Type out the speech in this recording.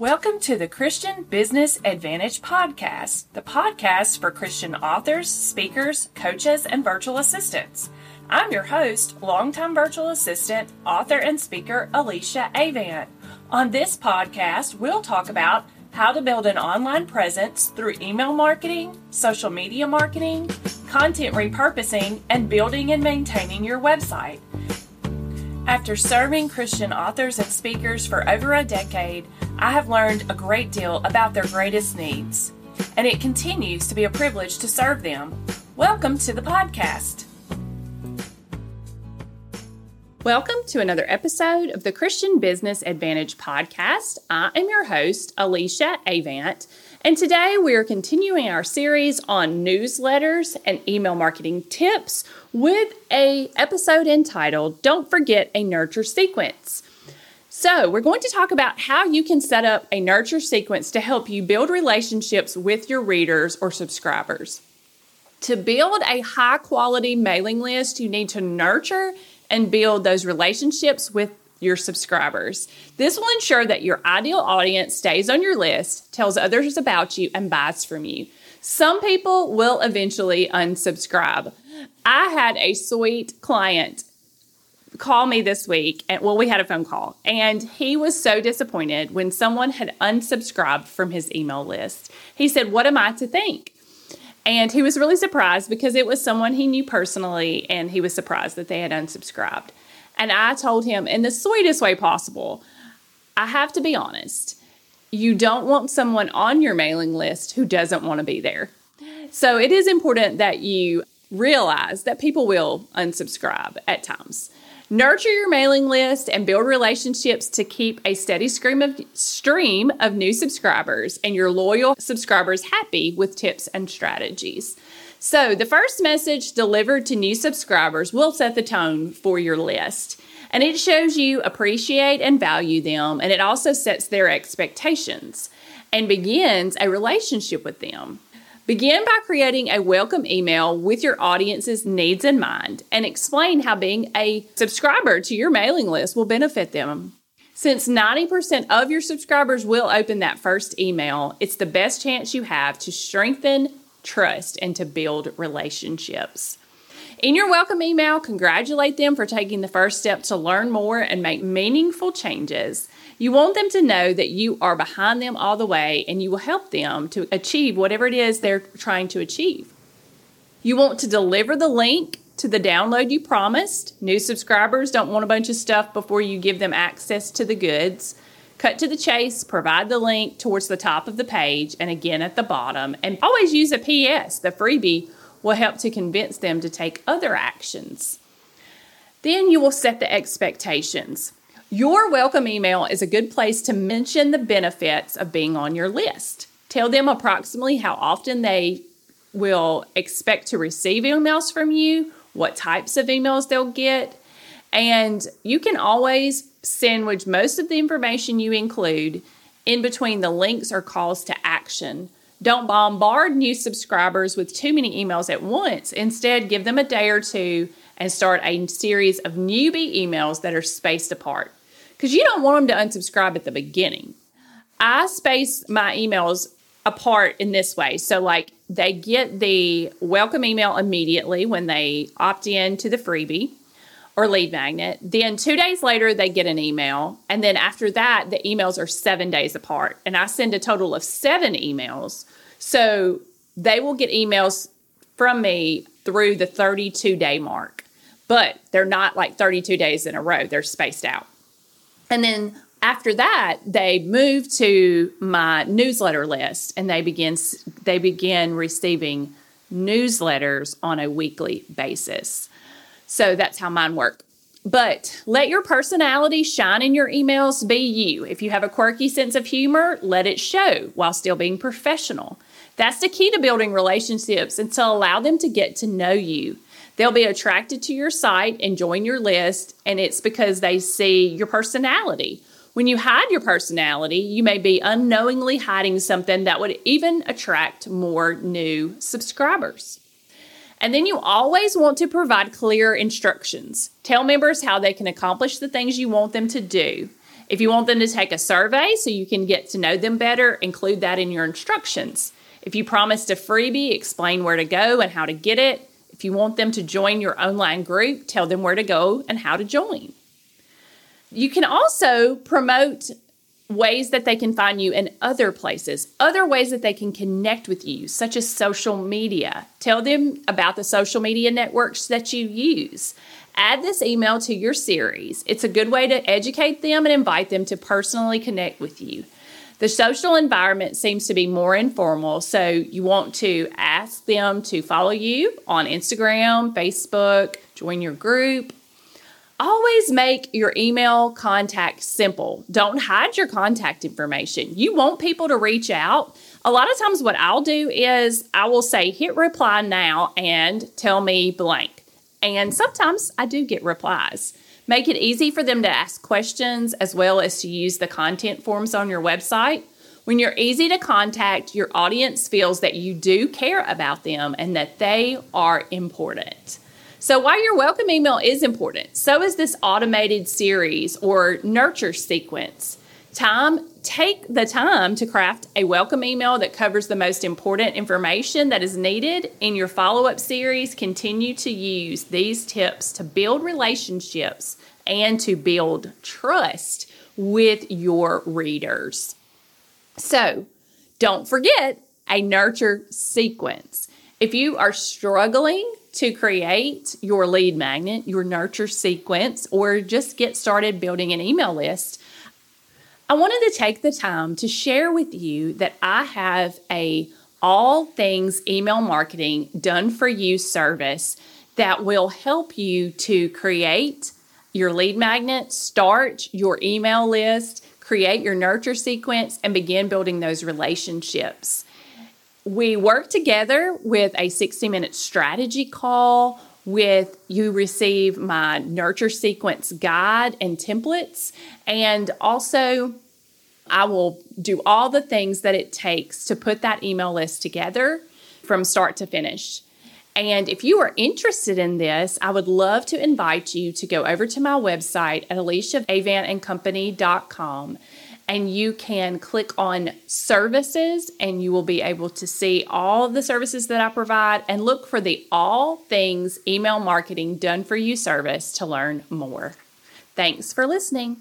Welcome to the Christian Business Advantage Podcast, the podcast for Christian authors, speakers, coaches, and virtual assistants. I'm your host, longtime virtual assistant, author, and speaker Alicia Avant. On this podcast, we'll talk about how to build an online presence through email marketing, social media marketing, content repurposing, and building and maintaining your website. After serving Christian authors and speakers for over a decade, I have learned a great deal about their greatest needs, and it continues to be a privilege to serve them. Welcome to the podcast. Welcome to another episode of the Christian Business Advantage podcast. I am your host, Alicia Avant, and today we are continuing our series on newsletters and email marketing tips with a episode entitled Don't Forget a Nurture Sequence. So, we're going to talk about how you can set up a nurture sequence to help you build relationships with your readers or subscribers. To build a high quality mailing list, you need to nurture and build those relationships with your subscribers. This will ensure that your ideal audience stays on your list, tells others about you, and buys from you. Some people will eventually unsubscribe. I had a sweet client call me this week and well we had a phone call and he was so disappointed when someone had unsubscribed from his email list. He said, "What am I to think?" And he was really surprised because it was someone he knew personally and he was surprised that they had unsubscribed. And I told him in the sweetest way possible, I have to be honest. You don't want someone on your mailing list who doesn't want to be there. So it is important that you realize that people will unsubscribe at times. Nurture your mailing list and build relationships to keep a steady stream of stream of new subscribers and your loyal subscribers happy with tips and strategies. So, the first message delivered to new subscribers will set the tone for your list. And it shows you appreciate and value them, and it also sets their expectations and begins a relationship with them. Begin by creating a welcome email with your audience's needs in mind and explain how being a subscriber to your mailing list will benefit them. Since 90% of your subscribers will open that first email, it's the best chance you have to strengthen trust, and to build relationships. In your welcome email, congratulate them for taking the first step to learn more and make meaningful changes. You want them to know that you are behind them all the way and you will help them to achieve whatever it is they're trying to achieve. You want to deliver the link to the download you promised. New subscribers don't want a bunch of stuff before you give them access to the goods. Cut to the chase, provide the link towards the top of the page and again at the bottom, and always use a PS. The freebie will help to convince them to take other actions. Then you will set the expectations. Your welcome email is a good place to mention the benefits of being on your list. Tell them approximately how often they will expect to receive emails from you, what types of emails they'll get, and you can always sandwich most of the information you include in between the links or calls to action. Don't bombard new subscribers with too many emails at once. Instead, give them a day or two and start a series of newbie emails that are spaced apart. Because you don't want them to unsubscribe at the beginning. I space my emails apart in this way. So, like, they get the welcome email immediately when they opt in to the freebie or lead magnet. Then two days later, they get an email. And then after that, the emails are seven days apart. And I send a total of seven emails. So they will get emails from me through the 32 day mark. But they're not like 32 days in a row, they're spaced out. And then after that, they move to my newsletter list and they begin they begin receiving newsletters on a weekly basis. So that's how mine work. But let your personality shine in your emails. Be you. If you have a quirky sense of humor, let it show while still being professional. That's the key to building relationships and to allow them to get to know you. They'll be attracted to your site and join your list, and it's because they see your personality. When you hide your personality, you may be unknowingly hiding something that would even attract more new subscribers. And then you always want to provide clear instructions. Tell members how they can accomplish the things you want them to do. If you want them to take a survey so you can get to know them better, include that in your instructions. If you promised a freebie, explain where to go and how to get it. If you want them to join your online group, tell them where to go and how to join. You can also promote ways that they can find you in other places, other ways that they can connect with you, such as social media. Tell them about the social media networks that you use. Add this email to your series. It's a good way to educate them and invite them to personally connect with you. The social environment seems to be more informal, so you want to ask them to follow you on Instagram, Facebook, join your group, Always make your email contact simple. Don't hide your contact information. You want people to reach out. A lot of times, what I'll do is I will say, hit reply now and tell me blank. And sometimes I do get replies. Make it easy for them to ask questions as well as to use the content forms on your website. When you're easy to contact, your audience feels that you do care about them and that they are important. So, while your welcome email is important, so is this automated series or nurture sequence. Time, take the time to craft a welcome email that covers the most important information that is needed in your follow up series. Continue to use these tips to build relationships and to build trust with your readers. So, don't forget a nurture sequence. If you are struggling to create your lead magnet, your nurture sequence, or just get started building an email list, I wanted to take the time to share with you that I have a all things email marketing done for you service that will help you to create your lead magnet, start your email list, create your nurture sequence, and begin building those relationships we work together with a 60 minute strategy call with you receive my nurture sequence guide and templates and also I will do all the things that it takes to put that email list together from start to finish. And if you are interested in this, I would love to invite you to go over to my website at aliciaavantandcompany.com and you can click on services and you will be able to see all the services that I provide and look for the all things email marketing done for you service to learn more. Thanks for listening.